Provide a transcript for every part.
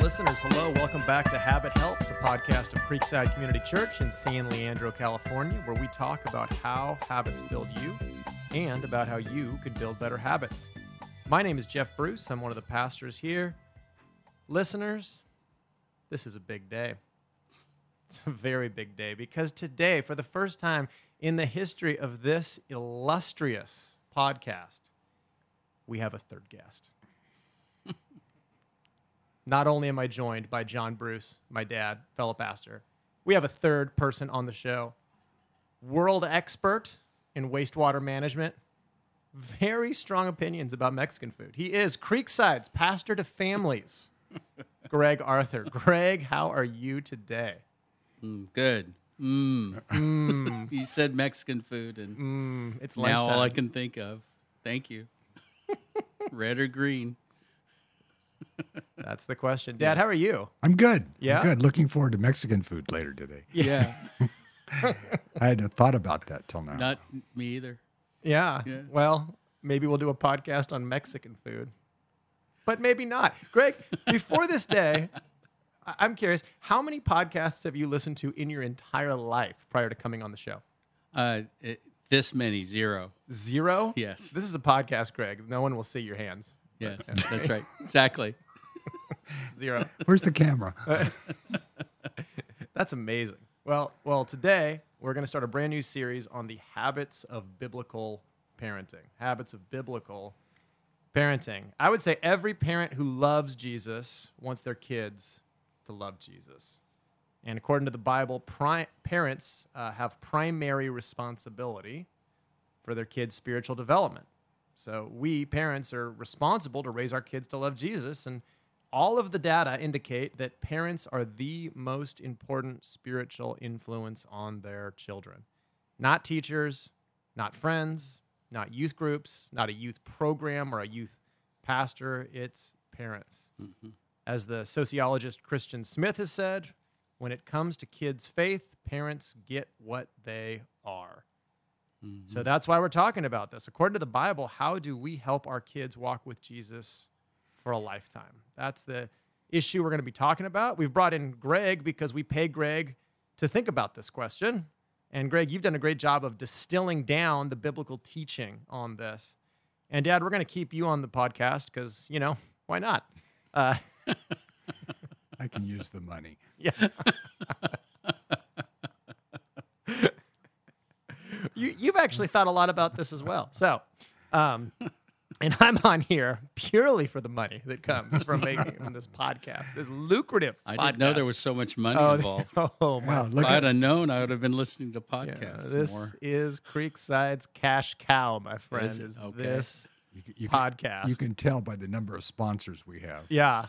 Listeners, hello. Welcome back to Habit Helps, a podcast of Creekside Community Church in San Leandro, California, where we talk about how habits build you and about how you can build better habits. My name is Jeff Bruce. I'm one of the pastors here. Listeners, this is a big day. It's a very big day because today, for the first time in the history of this illustrious podcast, we have a third guest. Not only am I joined by John Bruce, my dad, fellow pastor, we have a third person on the show. World expert in wastewater management, very strong opinions about Mexican food. He is Creekside's pastor to families, Greg Arthur. Greg, how are you today? Mm, good. Mm. you said Mexican food, and Mm, it's now lunchtime. all I can think of. Thank you. Red or green? That's the question. Dad, how are you? I'm good. Yeah? I'm good. Looking forward to Mexican food later today. Yeah. I hadn't thought about that till now. Not me either. Yeah. Yeah. Well, maybe we'll do a podcast on Mexican food, but maybe not. Greg, before this day, I- I'm curious, how many podcasts have you listened to in your entire life prior to coming on the show? Uh, it, this many zero. Zero? Yes. This is a podcast, Greg. No one will see your hands. Yes, that's right. Exactly. Zero. Where's the camera? That's amazing. Well, well, today we're going to start a brand new series on the habits of biblical parenting. Habits of biblical parenting. I would say every parent who loves Jesus wants their kids to love Jesus. And according to the Bible, pri- parents uh, have primary responsibility for their kids' spiritual development. So we parents are responsible to raise our kids to love Jesus and all of the data indicate that parents are the most important spiritual influence on their children. Not teachers, not friends, not youth groups, not a youth program or a youth pastor, it's parents. Mm-hmm. As the sociologist Christian Smith has said, when it comes to kids' faith, parents get what they are. So mm-hmm. that's why we're talking about this. According to the Bible, how do we help our kids walk with Jesus for a lifetime? That's the issue we're going to be talking about. We've brought in Greg because we pay Greg to think about this question. And Greg, you've done a great job of distilling down the biblical teaching on this. And Dad, we're going to keep you on the podcast because, you know, why not? Uh, I can use the money. yeah. you, you've actually thought a lot about this as well. So, um, and I'm on here purely for the money that comes from making from this podcast, this lucrative. I didn't know there was so much money Oh, involved. oh my! Wow, If I'd have known, I would have been listening to Yeah, podcasts this more. is Creekside's cash cow, my friend. Is Is. Okay. this you, can- you can, podcast? you can tell by the number of sponsors we have. Yeah.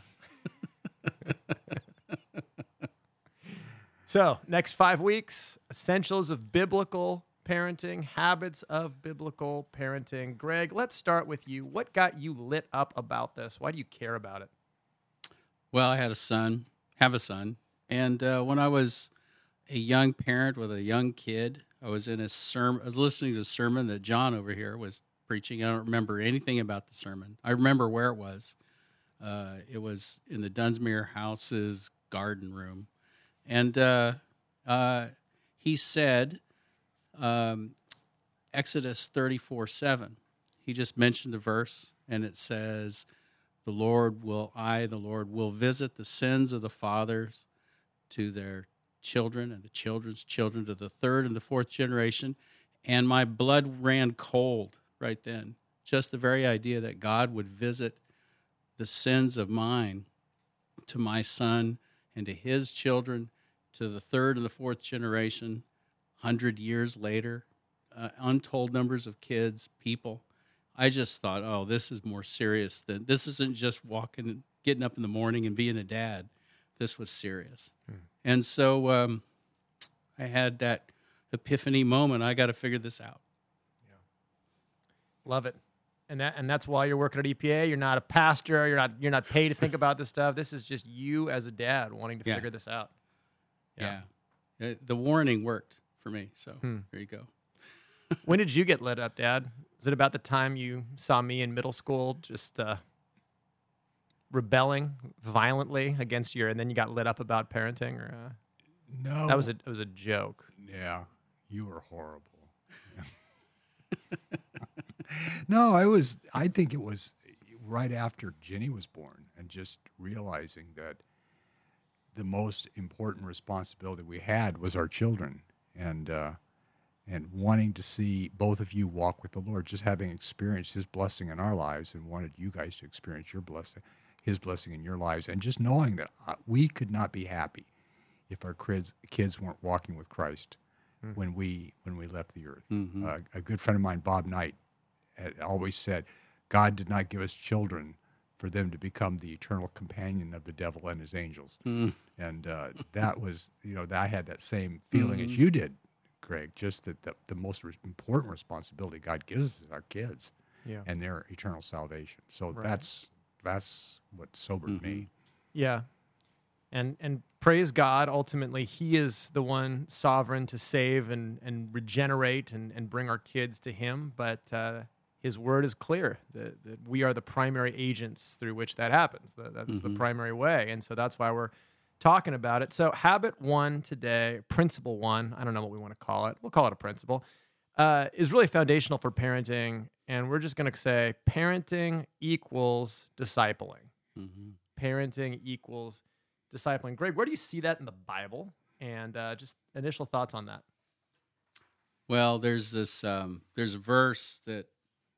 so, next five weeks essentials of biblical parenting, habits of biblical parenting. Greg, let's start with you. What got you lit up about this? Why do you care about it? Well, I had a son, have a son, and uh, when I was a young parent with a young kid, I was in a sermon. I was listening to a sermon that John over here was preaching. I don't remember anything about the sermon. I remember where it was. Uh, it was in the Dunsmuir House's garden room, and uh, uh, he said, um, Exodus thirty-four seven. He just mentioned the verse, and it says, the Lord will, I, the Lord, will visit the sins of the fathers to their children and the children's children to the third and the fourth generation. And my blood ran cold right then. Just the very idea that God would visit the sins of mine to my son and to his children to the third and the fourth generation, hundred years later, uh, untold numbers of kids, people. I just thought, oh, this is more serious than this isn't just walking, getting up in the morning and being a dad. This was serious. And so um, I had that epiphany moment. I got to figure this out. Love it. And that and that's why you're working at EPA. You're not a pastor. You're not you're not paid to think about this stuff. This is just you as a dad wanting to Yeah. figure this out. Yeah. Uh, The warning worked for me. So Hmm. there you go. when did you get lit up, Dad? Is it about the time you saw me in middle school? Just uh, rebelling violently against your, and then you got lit up about parenting, or uh, No, that was a it was a joke. Yeah, you were horrible. no, I was. I think it was right after Jenny was born, and just realizing that the most important responsibility we had was our children, and uh, and wanting to see both of you walk with the Lord, just having experienced His blessing in our lives, and wanted you guys to experience your blessing, His blessing in your lives, and just knowing that uh, we could not be happy if our kids kids weren't walking with Christ when we when we left the earth. Uh, a good friend of mine, Bob Knight, had always said, "God did not give us children for them to become the eternal companion of the devil and his angels." And uh, that was, you know, that I had that same feeling as you did, Greg. Just that the, the most re- important responsibility God gives us is our kids Yeah. and their eternal salvation. So Right. that's that's what sobered me. Yeah. And and praise God, ultimately he is the one sovereign to save and, and regenerate and, and bring our kids to him. But uh, his word is clear that, that we are the primary agents through which that happens. That, that's the primary way. And so that's why we're talking about it. So habit one today, principle one, I don't know what we want to call it. We'll call it a principle, uh, is really foundational for parenting. And we're just going to say parenting equals discipling hmm parenting equals discipling. Greg, where do you see that in the Bible? And uh, just initial thoughts on that. Well, there's this um, there's a verse that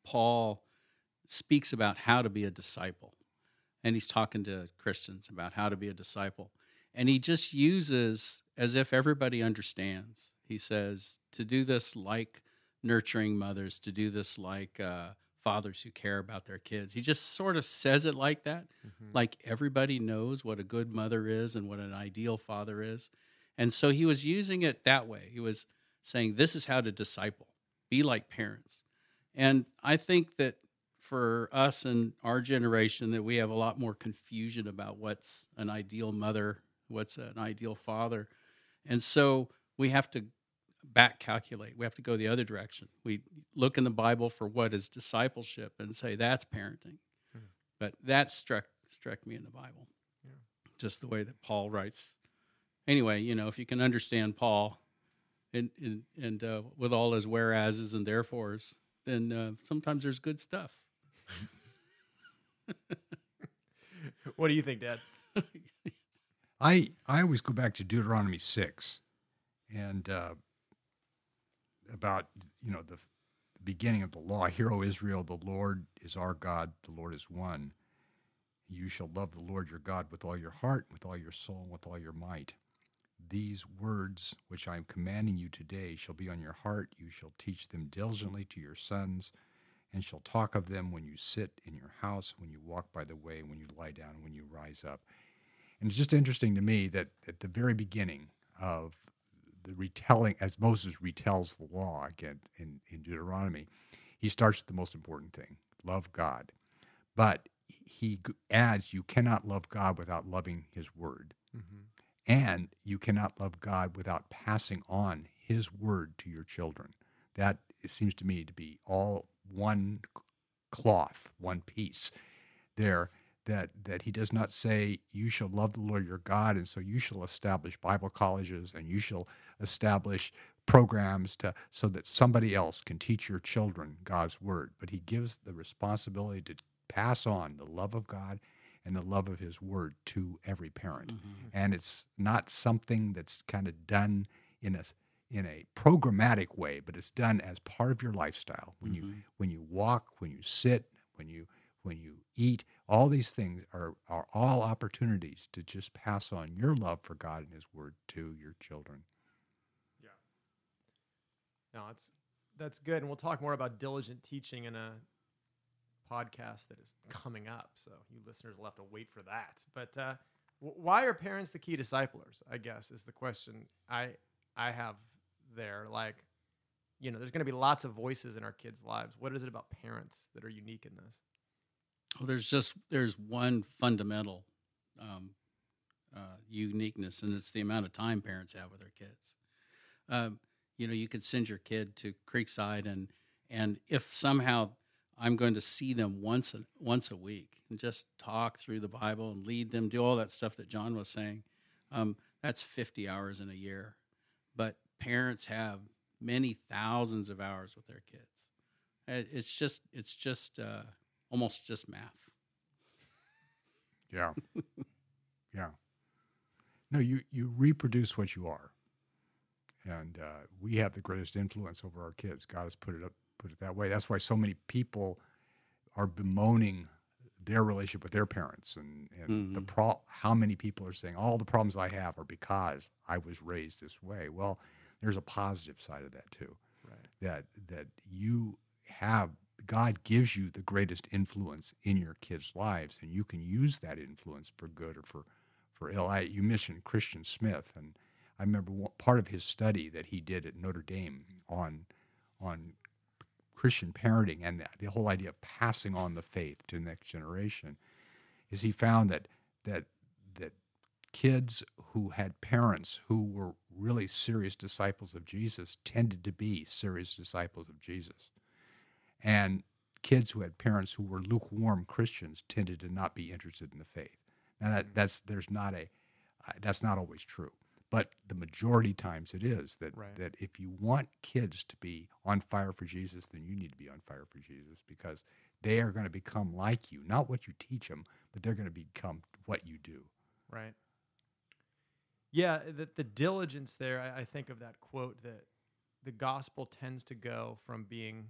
Paul speaks about how to be a disciple, and he's talking to Christians about how to be a disciple, and he just uses as if everybody understands. He says to do this like nurturing mothers, to do this like uh, fathers who care about their kids. He just sort of says it like that, like everybody knows what a good mother is and what an ideal father is. And so he was using it that way. He was saying, This is how to disciple, be like parents. And I think that for us and our generation, that we have a lot more confusion about what's an ideal mother, what's an ideal father. And so we have to back calculate. We have to go the other direction. We look in the Bible for what is discipleship and say that's parenting. But that struck struck me in the Bible. Just the way that Paul writes. Anyway, you know, if you can understand Paul and and, and uh, with all his whereases and therefores, then uh, sometimes there's good stuff. What do you think, Dad? I I always go back to Deuteronomy six, and uh, about you know the, the beginning of the law. Hear, O Israel, the Lord is our God. The Lord is one. You shall love the Lord your God with all your heart, with all your soul, with all your might. These words which I am commanding you today shall be on your heart. You shall teach them diligently to your sons, and shall talk of them when you sit in your house, when you walk by the way, when you lie down, when you rise up. And it's just interesting to me that at the very beginning of the retelling, as Moses retells the law again in, in Deuteronomy, he starts with the most important thing love God. But he adds, you cannot love God without loving his word. Mm-hmm. And you cannot love God without passing on his word to your children. That seems to me to be all one cloth, one piece there that that he does not say you shall love the Lord your God and so you shall establish Bible colleges and you shall establish programs to so that somebody else can teach your children God's word but he gives the responsibility to pass on the love of God and the love of his word to every parent. Mm-hmm. Mm-hmm. And it's not something that's kind of done in a in a programmatic way but it's done as part of your lifestyle. When you mm-hmm. when you walk when you sit when you when you eat all these things are are all opportunities to just pass on your love for God and his word to your children. Yeah. No, it's that's good, and we'll talk more about diligent teaching in a podcast that is coming up. So you listeners will have to wait for that. But uh, w- why are parents the key disciplers? I guess is the question I I have there. Like, you know, there's going to be lots of voices in our kids' lives. What is it about parents that are unique in this? Well, there's just there's one fundamental um, uh, uniqueness, and it's the amount of time parents have with their kids. Um, you know, you could send your kid to Creekside, and and if somehow I'm going to see them once a, once a week and just talk through the Bible and lead them, do all that stuff that John was saying. Um, that's 50 hours in a year. But parents have many thousands of hours with their kids. It's just it's just uh, almost just math. Yeah. yeah. No, you, you reproduce what you are. And uh, we have the greatest influence over our kids. God has put it up, put it that way. That's why so many people are bemoaning their relationship with their parents and, and the mm-hmm. pro- how many people are saying all the problems I have are because I was raised this way. Well, there's a positive side of that too. Right. That that you have God gives you the greatest influence in your kids' lives, and you can use that influence for good or for for ill. I, you mentioned Christian Smith, and I remember one, part of his study that he did at Notre Dame on on Christian parenting and the, the whole idea of passing on the faith to the next generation is he found that that that kids who had parents who were really serious disciples of Jesus tended to be serious disciples of Jesus. And kids who had parents who were lukewarm Christians tended to not be interested in the faith. Now that, that's there's not a uh, that's not always true, but the majority times it is that Right. that if you want kids to be on fire for Jesus, then you need to be on fire for Jesus because they are going to become like you, not what you teach them, but they're going to become what you do. Right. Yeah, the, the diligence there, I, I think of that quote that the gospel tends to go from being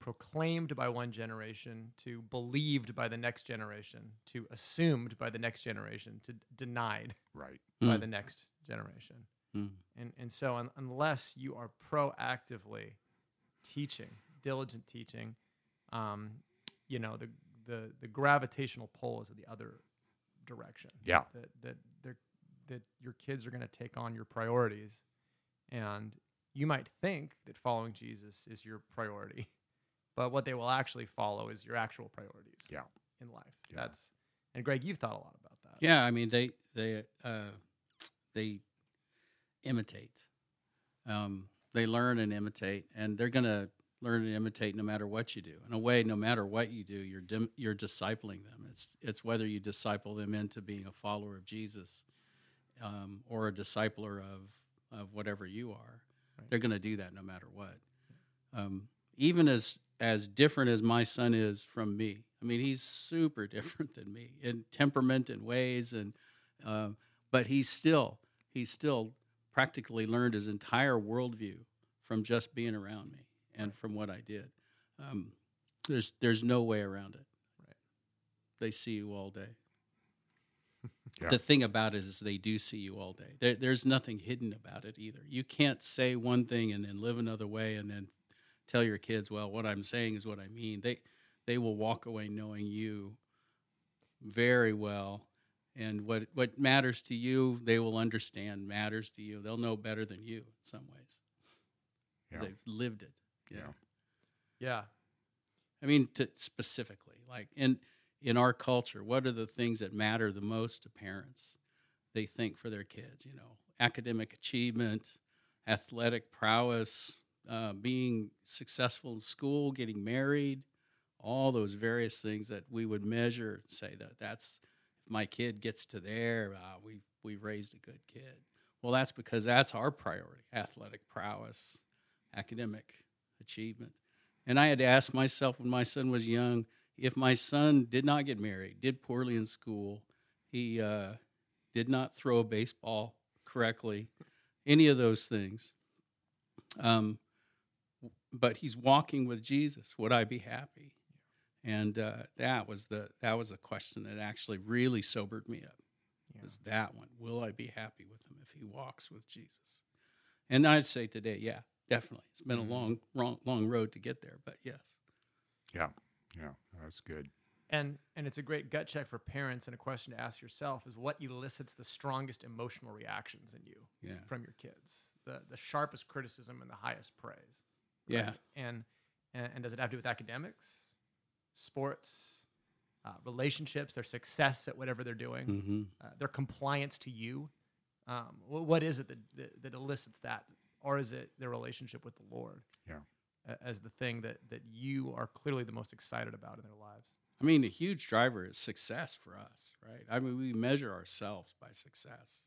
proclaimed by one generation to believed by the next generation to assumed by the next generation to denied Right. by Mm. the next generation. Mm. And, and so, un, unless you are proactively teaching, diligent teaching, um, you know, the, the, the gravitational pull is in the other direction. Yeah. That, that, they're, that your kids are going to take on your priorities. And you might think that following Jesus is your priority, but what they will actually follow is your actual priorities Yeah. in life. Yeah. That's, and Greg, you've thought a lot about that. Yeah, I mean they they uh, they imitate. Um, they learn and imitate, and they're gonna learn and imitate no matter what you do. In a way, no matter what you do, you're dim- you're discipling them. It's it's whether you disciple them into being a follower of Jesus, um, or a discipler of of whatever you are. Right. They're gonna do that no matter what. Um, even as as different as my son is from me. I mean, he's super different than me in temperament and ways, and um, but he's still he's still practically learned his entire worldview from just being around me and from what I did. Um, there's there's no way around it. Right. They see you all day. Yeah. The thing about it is they do see you all day. There, there's nothing hidden about it either. You can't say one thing and then live another way and then tell your kids, well, what I'm saying is what I mean. They they will walk away knowing you very well. And what what matters to you, they will understand matters to you. They'll know better than you in some ways. Yeah. They've lived it. Yeah. Yeah. I mean, to specifically, like in in our culture, what are the things that matter the most to parents? They think for their kids, you know, academic achievement, athletic prowess, uh, being successful in school, getting married, all those various things that we would measure and say that that's if my kid gets to there, uh, we we raised a good kid. Well, that's because that's our priority: athletic prowess, academic achievement. And I had to ask myself when my son was young if my son did not get married, did poorly in school, he uh, did not throw a baseball correctly, any of those things. Um, but he's walking with Jesus. Would I be happy? And uh, that was the that was the question that actually really sobered me up. Yeah. Was that one? Will I be happy with him if he walks with Jesus? And I'd say today, yeah, definitely. It's been Mhm. a long, long, long road to get there, but yes. Yeah. Yeah. That's good. And and it's a great gut check for parents and a question to ask yourself is what elicits the strongest emotional reactions in you Yeah. from your kids? The the sharpest criticism and the highest praise. Yeah. And and, and does it have to do with academics, sports, uh, relationships, their success at whatever they're doing, Mm-hmm. uh, their compliance to you? Um, wh- what is it that, that, that elicits that? Or is it their relationship with the Lord? Yeah. a- as the thing that that you are clearly the most excited about in their lives? I mean, a huge driver is success for us, right? I mean, we measure ourselves by success,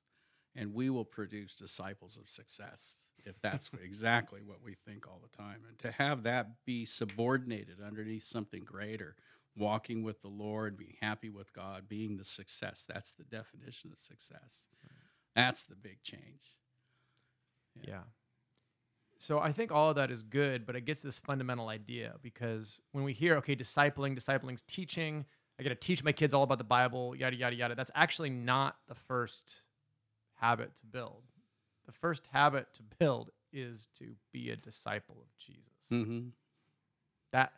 and we will produce disciples of success if that's exactly what we think all the time. And to have that be subordinated underneath something greater, walking with the Lord, being happy with God, being the success, that's the definition of success. That's the big change. Yeah. Yeah. So I think all of that is good, but it gets this fundamental idea because when we hear, okay, discipling, discipling's teaching, I got to teach my kids all about the Bible, yada, yada, yada. That's actually not the first habit to build. The first habit to build is to be a disciple of Jesus. Mm-hmm. That,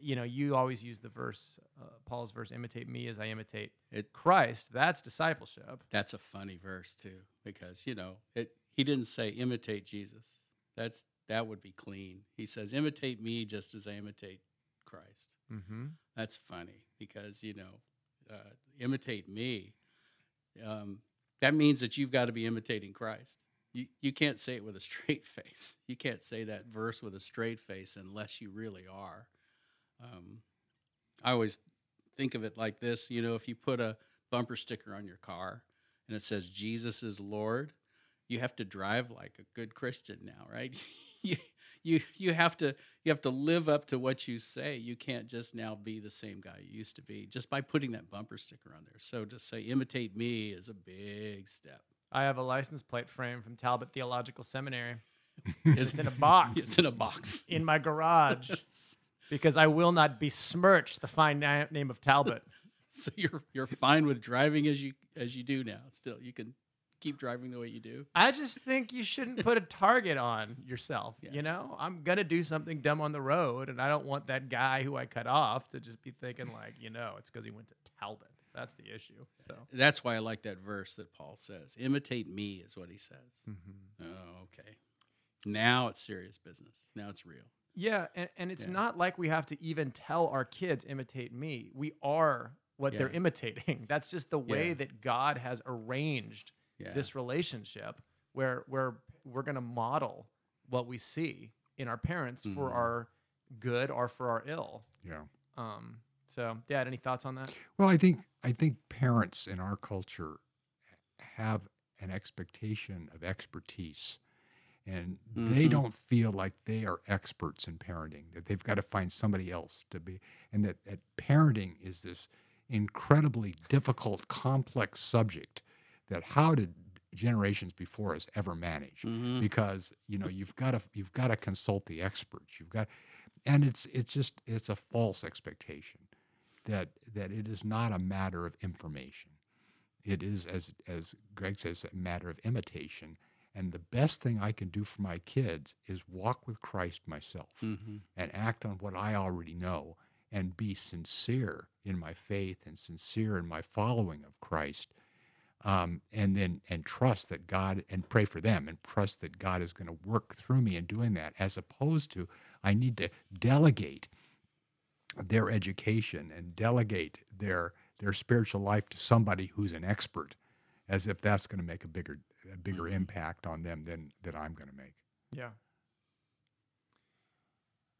you know, you always use the verse, uh, Paul's verse, imitate me as I imitate It Christ. That's discipleship. That's a funny verse too, because you know it. He didn't say imitate Jesus. That's that would be clean. He says imitate me just as I imitate Christ. Mm-hmm. That's funny because you know uh, imitate me. Um, that means that you've got to be imitating Christ. You you can't say it with a straight face. You can't say that verse with a straight face unless you really are. Um, I always think of it like this. You know, if you put a bumper sticker on your car and it says Jesus is Lord, you have to drive like a good Christian now, right? you you have to you have to live up to what you say. You can't just now be the same guy you used to be just by putting that bumper sticker on there. So to say imitate me is a big step. I have a license plate frame from Talbot Theological Seminary. It's in a box. It's in a box. in my garage because I will not besmirch the fine na- name of Talbot. So you're you're fine with driving as you as you do now. Still, you can keep driving the way you do. I just think you shouldn't put a target on yourself. You know, I'm gonna do something dumb on the road, and I don't want that guy who I cut off to just be thinking like, you know, it's because he went to Talbot. That's the issue. So That's why I like that verse that Paul says. Imitate me is what he says. Mm-hmm. Oh, okay. Now it's serious business. Now it's real. yeah, and, and it's Yeah. not like we have to even tell our kids imitate me. We are what they're imitating. That's just the way Yeah. that God has arranged Yeah. this relationship where where we're going to model what we see in our parents for Mhm. our good or for our ill. Yeah. Um, so, Dad, any thoughts on that? Well, I think I think parents in our culture have an expectation of expertise, and they Mhm. don't feel like they are experts in parenting. That they've got to find somebody else to be, and that, that parenting is this incredibly difficult, complex subject. That how did generations before us ever manage? Mhm. because you know you've got to you've got to consult the experts you've got and it's it's just it's a false expectation that that it is not a matter of information it is as as greg says a matter of imitation and the best thing i can do for my kids is walk with christ myself Mhm. and act on what i already know and be sincere in my faith and sincere in my following of christ um, and then and trust that God and pray for them and trust that God is going to work through me in doing that, as opposed to I need to delegate their education and delegate their their spiritual life to somebody who's an expert, as if that's going to make a bigger a bigger Mhm. impact on them than than I'm going to make. Yeah.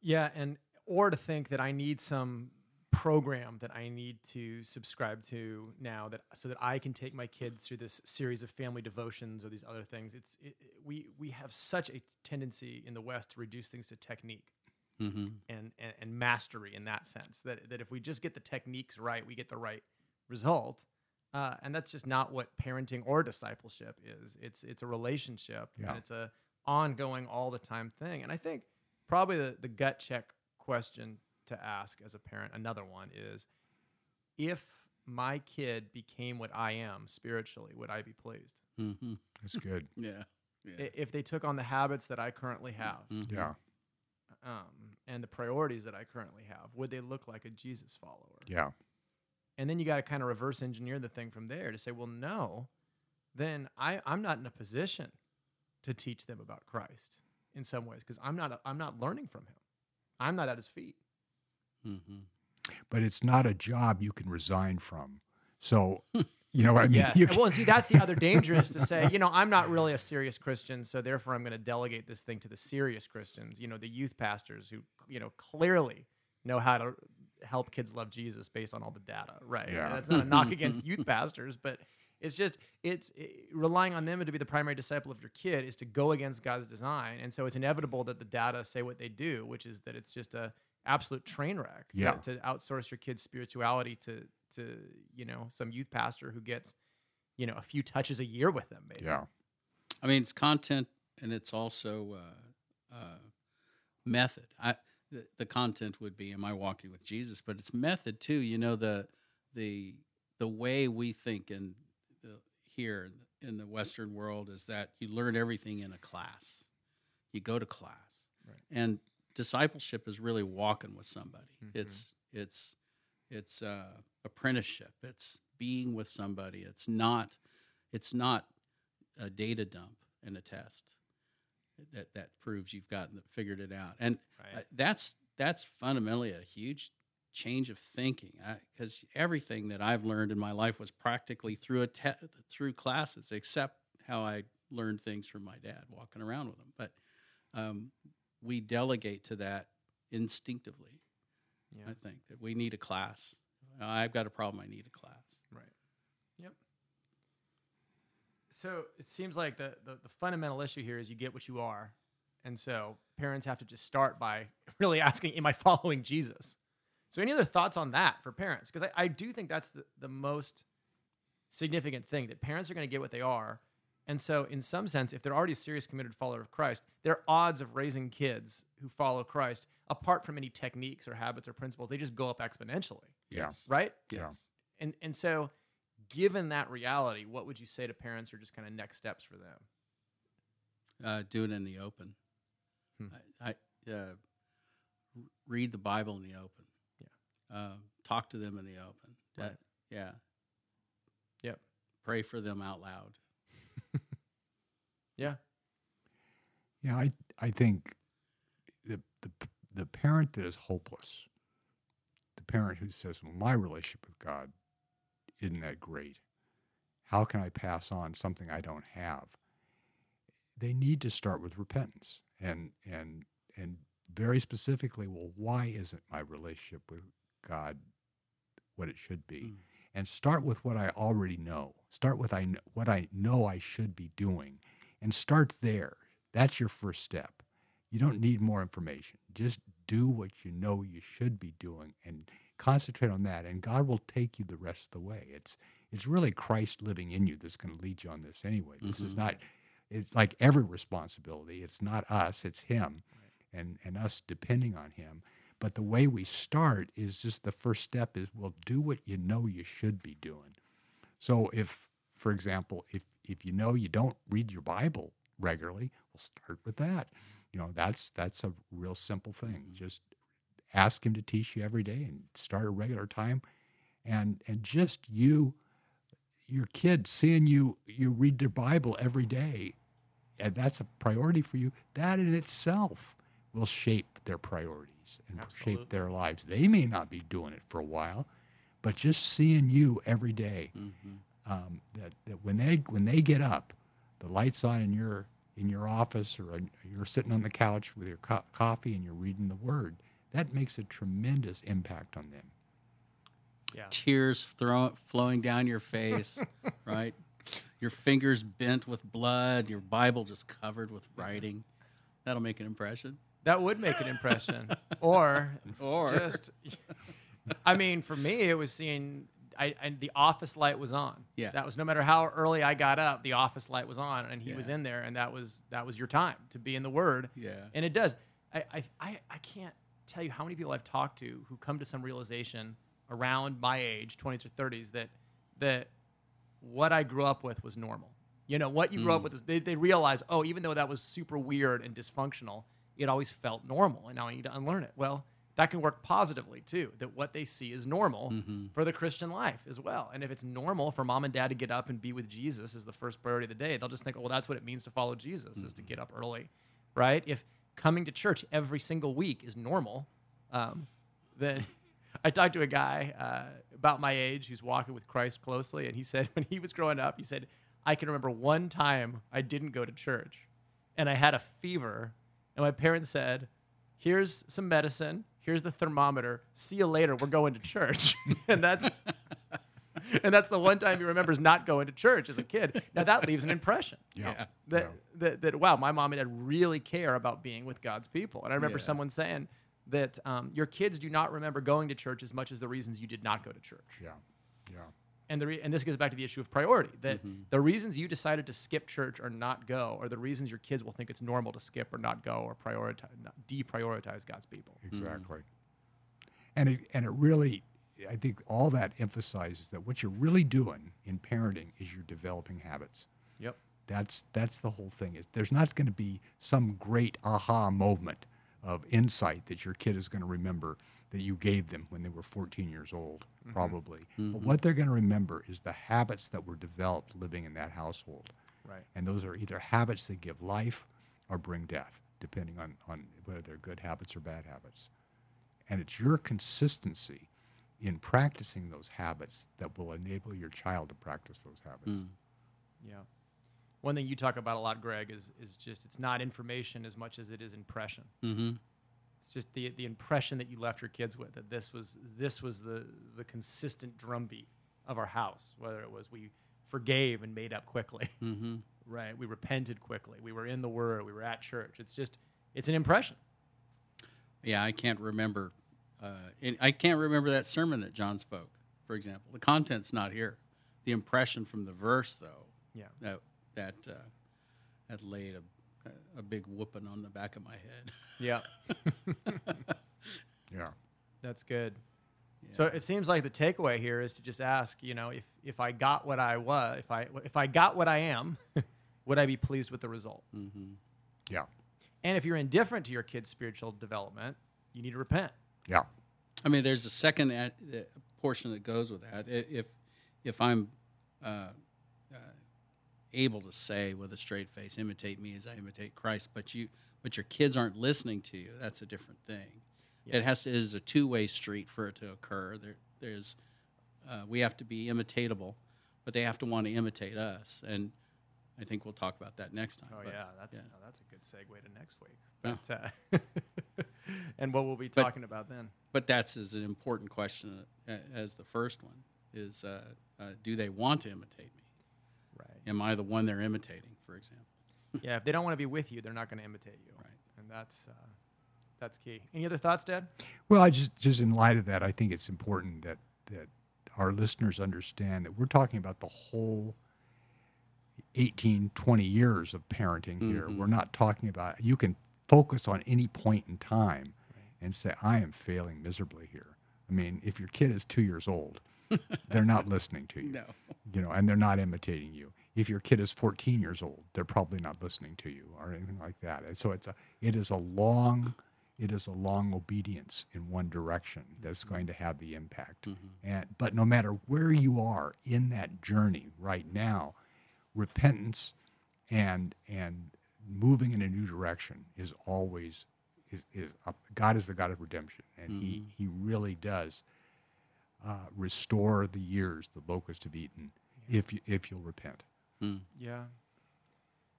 Yeah, and or to think that I need some program that I need to subscribe to now that so that I can take my kids through this series of family devotions or these other things. It's it, it- we we have such a tendency in the West to reduce things to technique Mhm. and, and and mastery in that sense. That that if we just get the techniques right, we get the right result. Uh, and that's just not what parenting or discipleship is. It's it's a relationship Yeah. and it's a ongoing all the time thing. And I think probably the, the gut check question to ask as a parent, another one is if my kid became what I am spiritually, would I be pleased? Mhm. That's good. Yeah. Yeah. If they took on the habits that I currently have, Mhm. Yeah, um, and the priorities that I currently have, would they look like a Jesus follower? yeah, And then you got to kind of reverse engineer the thing from there to say, well, no, then I, I'm not in a position to teach them about Christ in some ways because I'm not I'm not learning from him. I'm not at his feet. Mhm. but it's not a job you can resign from. So, You know what I mean? Yes. You well, and see, that's the other danger is to say, you know, I'm not really a serious Christian, so therefore I'm going to delegate this thing to the serious Christians, you know, the youth pastors who, you know, clearly know how to help kids love Jesus based on all the data, right? Yeah. And that's not a knock against youth pastors, but it's just it's it, relying on them to be the primary disciple of your kid is to go against God's design, and so it's inevitable that the data say what they do, which is that it's just a absolute train wreck to, Yeah. to outsource your kid's spirituality to to you know some youth pastor who gets you know a few touches a year with them maybe yeah. I mean, it's content and it's also uh, uh, method. I the, the content would be, "Am I walking with Jesus?" But it's method too. You know the the the way we think in the, here in the Western world is that you learn everything in a class. You go to class, Right. and discipleship is really walking with somebody. Mhm. It's it's it's uh, apprenticeship. It's being with somebody. It's not it's not a data dump and a test that that proves you've gotten figured it out. And right uh, that's that's fundamentally a huge change of thinking because everything that I've learned in my life was practically through a te- through classes, except how I learned things from my dad walking around with him. But um, we delegate to that instinctively. yeah I think that we need a class. I've got a problem. I need a class. right yep so it seems like the, the the fundamental issue here is you get what you are and so parents have to just start by really asking am i following jesus so any other thoughts on that for parents because I, I do think that's the, the most significant thing that parents are going to get what they are and so in some sense if they're already a serious committed follower of christ their odds of raising kids who follow christ apart from any techniques or habits or principles they just go up exponentially Yeah. right Yeah. and and so given that reality what would you say to parents or just kind of next steps for them uh, do it in the open. Hmm. I, I uh, read the Bible in the open. Yeah. Uh, talk to them in the open. Right. That- yeah. Yep. Pray for them out loud. yeah Yeah, I I think the the the parent that is hopeless, the parent who says, "Well, my relationship with God isn't that great. How can I pass on something I don't have?" They need to start with repentance and and and very specifically, well, why isn't my relationship with God what it should be? Mm. And start with what I already know. Start with I what I know I should be doing, and start there. That's your first step. You don't need more information. Just do what you know you should be doing and concentrate on that and God will take you the rest of the way. It's it's really Christ living in you that's going to lead you on this anyway. This is Mhm. not it's like every responsibility. It's not us, it's him and and us depending on him. But the way we start is just the first step is well do what you know you should be doing. So if for example, if if you know you don't read your Bible regularly, we'll start with that. You know, that's that's a real simple thing. Mhm. Just ask him to teach you every day and start a regular time and and just you your kid seeing you you read their bible every day and that's a priority for you that in itself will shape their priorities and Absolutely. shape their lives they may not be doing it for a while but just seeing you every day Mm-hmm. um, that, that when they when they get up, the lights on in your in your office or in- you're sitting on the couch with your co- coffee and you're reading the Word, that makes a tremendous impact on them. yeah Tears throw, flowing down your face, right? Your fingers bent with blood, your Bible just covered with writing. That'll make an impression. That would make an impression or Or just i mean for me it was seeing I, and the office light was on Yeah. that was no matter how early i got up the office light was on and he was in there and that was that was your time to be in the word yeah. and it does I, I i i can't tell you how many people i've talked to who come to some realization around my age 20s or 30s that that what i grew up with was normal you know what you grew up Mm. with is they, they realize oh even though that was super weird and dysfunctional it always felt normal and now i need to unlearn it. Well that can work positively too that what they see is normal Mhm. for the christian life as well. And if it's normal for mom and dad to get up and be with jesus as the first priority of the day they'll just think well that's what it means to follow jesus is to get up early. Right? If coming to church every single week is normal um, then i talked to a guy uh, about my age who's walking with Christ closely, and he said when he was growing up, he said, I can remember one time I didn't go to church and I had a fever, and my parents said, Here's some medicine, here's the thermometer, see you later, we're going to church. and that's and that's the one time he remembers not going to church as a kid. Now that leaves an impression. Yeah. That, Yeah. that, that wow, my mom and dad really care about being with God's people. And I remember Yeah. someone saying that um, your kids do not remember going to church as much as the reasons you did not go to church. Yeah. Yeah. And the re- and this goes back to the issue of priority. That mm-hmm. the reasons you decided to skip church or not go are the reasons your kids will think it's normal to skip or not go or prioritize, not deprioritize God's people. Mm-hmm. Exactly. And it and it really I think all that emphasizes that what you're really doing in parenting is you're developing habits. Yep. That's that's the whole thing. Is there's not going to be some great aha moment of insight that your kid is going to remember that you gave them when they were 14 years old, mm-hmm. probably. But mm-hmm. what they're going to remember is the habits that were developed living in that household. Right. And those are either habits that give life or bring death, depending on, on whether they're good habits or bad habits. And it's your consistency in practicing those habits that will enable your child to practice those habits. Hmm. Yeah. One thing you talk about a lot, Greg, is is just it's not information as much as it is impression. Mm-hmm. It's just the the impression that you left your kids with that this was this was the the consistent drumbeat of our house. Whether it was we forgave and made up quickly, Mm-hmm. right? We repented quickly. We were in the Word. We were at church. It's just it's an impression. Yeah, I can't remember. Uh, I can't remember that sermon that John spoke. For example, the content's not here. The impression from the verse, though, Yeah. that that uh, that laid a, a big whooping on the back of my head. Yeah. Yeah. That's good. So it seems like the takeaway here is to just ask, you know, if if I got what I was, if I if I got what I am, would I be pleased with the result? Mm-hmm. Yeah. And if you're indifferent to your kid's spiritual development, you need to repent. Yeah. I mean, there's a second at, uh, portion that goes with that. If if I'm uh, uh, able to say with a straight face, "Imitate me as I imitate Christ," but you but your kids aren't listening to you, that's a different thing. Yeah. It has to it is a two way street for it to occur. There there's uh, we have to be imitatable, but they have to want to imitate us, and I think we'll talk about that next time. Oh But, yeah, that's yeah. no, that's a good segue to next week. But, uh, and what we'll be But- talking about then. But that's as an important question uh, as the first one is: uh, uh, Do they want to imitate me? Right. Am I the one they're imitating, for example? yeah, if they don't want to be with you, they're not going to imitate you. Right. And that's uh, that's key. Any other thoughts, Dad? Well, I just just in light of that, I think it's important that that our listeners understand that we're talking about the whole 18, 20 years of parenting here. Mhm. We're not talking about you can focus on any point in time and say, I am failing miserably here. I mean, if your kid is two years old, they're not listening to you. No. You know, and they're not imitating you. If your kid is 14 years old, they're probably not listening to you or anything like that. And so it's a it is a long it is a long obedience in one direction that's mm-hmm. going to have the impact. Mm-hmm. And but no matter where you are in that journey right now, repentance and and moving in a new direction is always is, is up. God is the God of redemption, and he mm-hmm. he really does uh, restore the years the locusts have eaten if you, if you'll repent. Hmm. Yeah.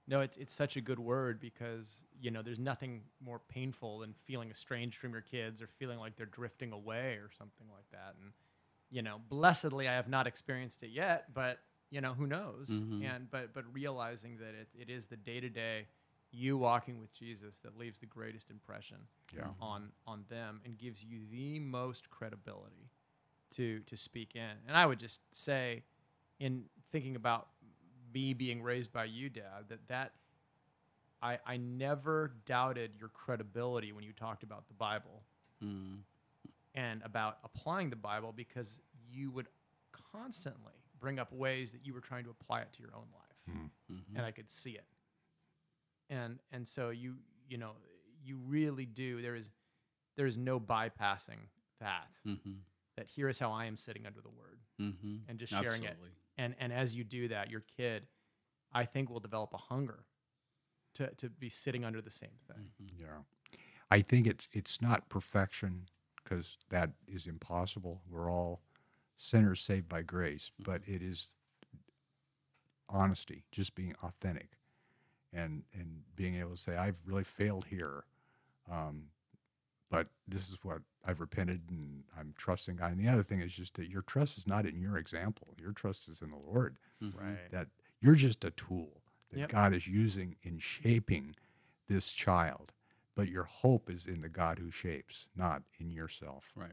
No, it's it's such a good word because you know there's nothing more painful than feeling estranged from your kids or feeling like they're drifting away or something like that. And you know, blessedly, I have not experienced it yet, but you know, who knows? Mm-hmm. And but but realizing that it, it is the day to day you walking with Jesus that leaves the greatest impression Yeah. on on them and gives you the most credibility to to speak in. And I would just say, in thinking about me being raised by you, Dad, that that I I never doubted your credibility when you talked about the Bible Mm. and about applying the Bible because you would constantly bring up ways that you were trying to apply it to your own life, Mm-hmm. and I could see it. And and so you you know you really do. There is there is no bypassing that. Mm-hmm. That here is how I am sitting under the Word, Mm-hmm. and just sharing it. And and as you do that, your kid, I think, will develop a hunger to to be sitting under the same thing. Yeah, I think it's it's not perfection because that is impossible. We're all sinners saved by grace, but it is honesty, just being authentic, and and being able to say, I've really failed here, um, but this is what I've repented and I'm trusting God. And the other thing is just that your trust is not in your example; your trust is in the Lord. Mm-hmm. Right. That you're just a tool that Yep. God is using in shaping this child, but your hope is in the God who shapes, not in yourself. Right.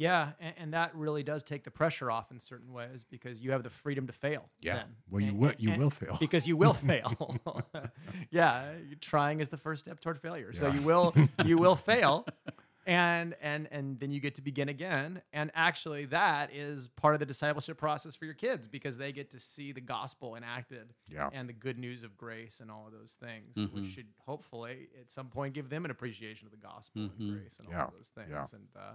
Yeah, and, and that really does take the pressure off in certain ways because you have the freedom to fail. Yeah. then. Well, you And- will. You will fail. because you will fail. yeah, trying is the first step toward failure. So you will you will fail, and and and then you get to begin again. And actually, that is part of the discipleship process for your kids because they get to see the gospel enacted Yeah. and the good news of grace and all of those things, Mhm. which should hopefully at some point give them an appreciation of the gospel Mhm. and grace and all of those things. yeah. And uh,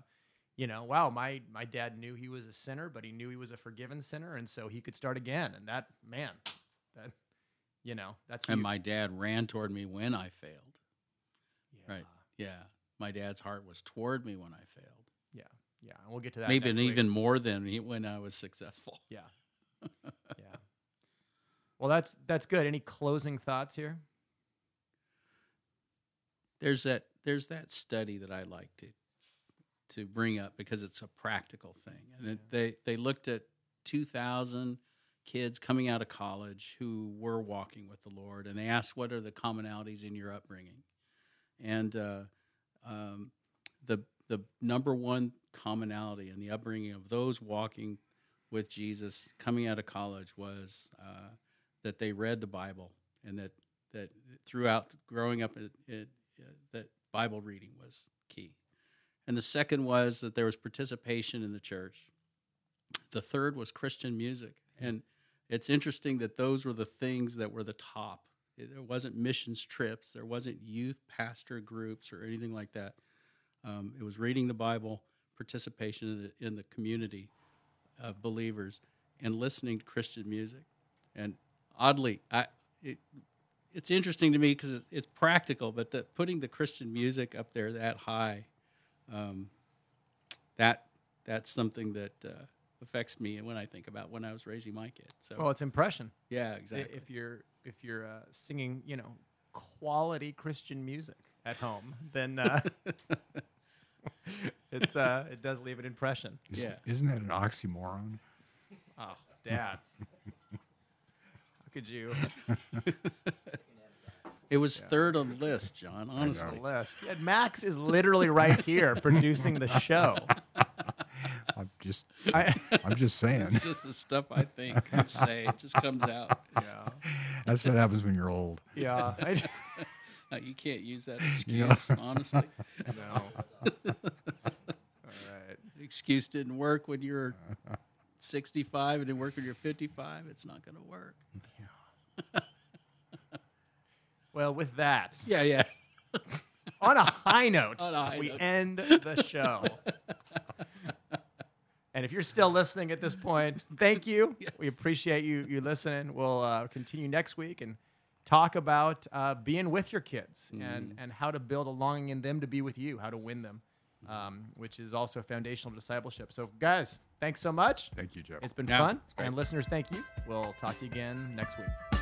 you know, wow, my my dad knew he was a sinner, but he knew he was a forgiven sinner, and so he could start again. And that man, that you know, that's And huge. my dad ran toward me when I failed. yeah, Right. Yeah. My dad's heart was toward me when I failed. Yeah, yeah, and we'll get to that. Maybe next and week. even more than he- when I was successful. Yeah, yeah. Well, that's that's good. Any closing thoughts here? There's that there's that study that I like to to bring up because it's a practical thing. And it, they they looked at 2000 kids coming out of college who were walking with the Lord and they asked what are the commonalities in your upbringing. And uh, um, the the number one commonality in the upbringing of those walking with Jesus coming out of college was uh, that they read the Bible and that that throughout growing up, it, it, uh, that Bible reading was key. And the second was that there was participation in the church. The third was Christian music, and it's interesting that those were the things that were the top. There wasn't missions trips, there wasn't youth pastor groups or anything like that. Um, it was reading the Bible, participation in the, in the community of believers, and listening to Christian music. And oddly, I it, it's interesting to me because it's, it's practical, but the, putting the Christian music up there that high, um, that that's something that uh, affects me when I think about when I was raising my kid. So Well, it's impression. yeah, exactly. If you're if you're uh, singing, you know, quality Christian music at home, then uh, it's uh, it does leave an impression. Isn't, Yeah. isn't that an oxymoron? Oh, Dad, how could you? it was third on the list, John. Honestly, The list. Yeah, Max is literally right here producing the show. I'm just. I, I'm just saying. it's just the stuff I think and say. It just comes out. yeah, That's what happens when you're old. yeah. I, Uh, you can't use that You excuse. honestly, no. All right. the excuse didn't work when you're 65 and didn't work when you're 55. It's not going to work. Well, with that, Yeah, yeah. on a high note, On a high we note. end the show. and if you're still listening at this point, thank you. We appreciate you you listening. We'll uh, continue next week and talk about uh, being with your kids and Mm-hmm. and how to build a longing in them to be with you, how to win them, um, which is also foundational to discipleship. So, guys, thanks so much. Thank you, Jeff. It's been Yeah, fun. it's great. And listeners, thank you. We'll talk to you again next week.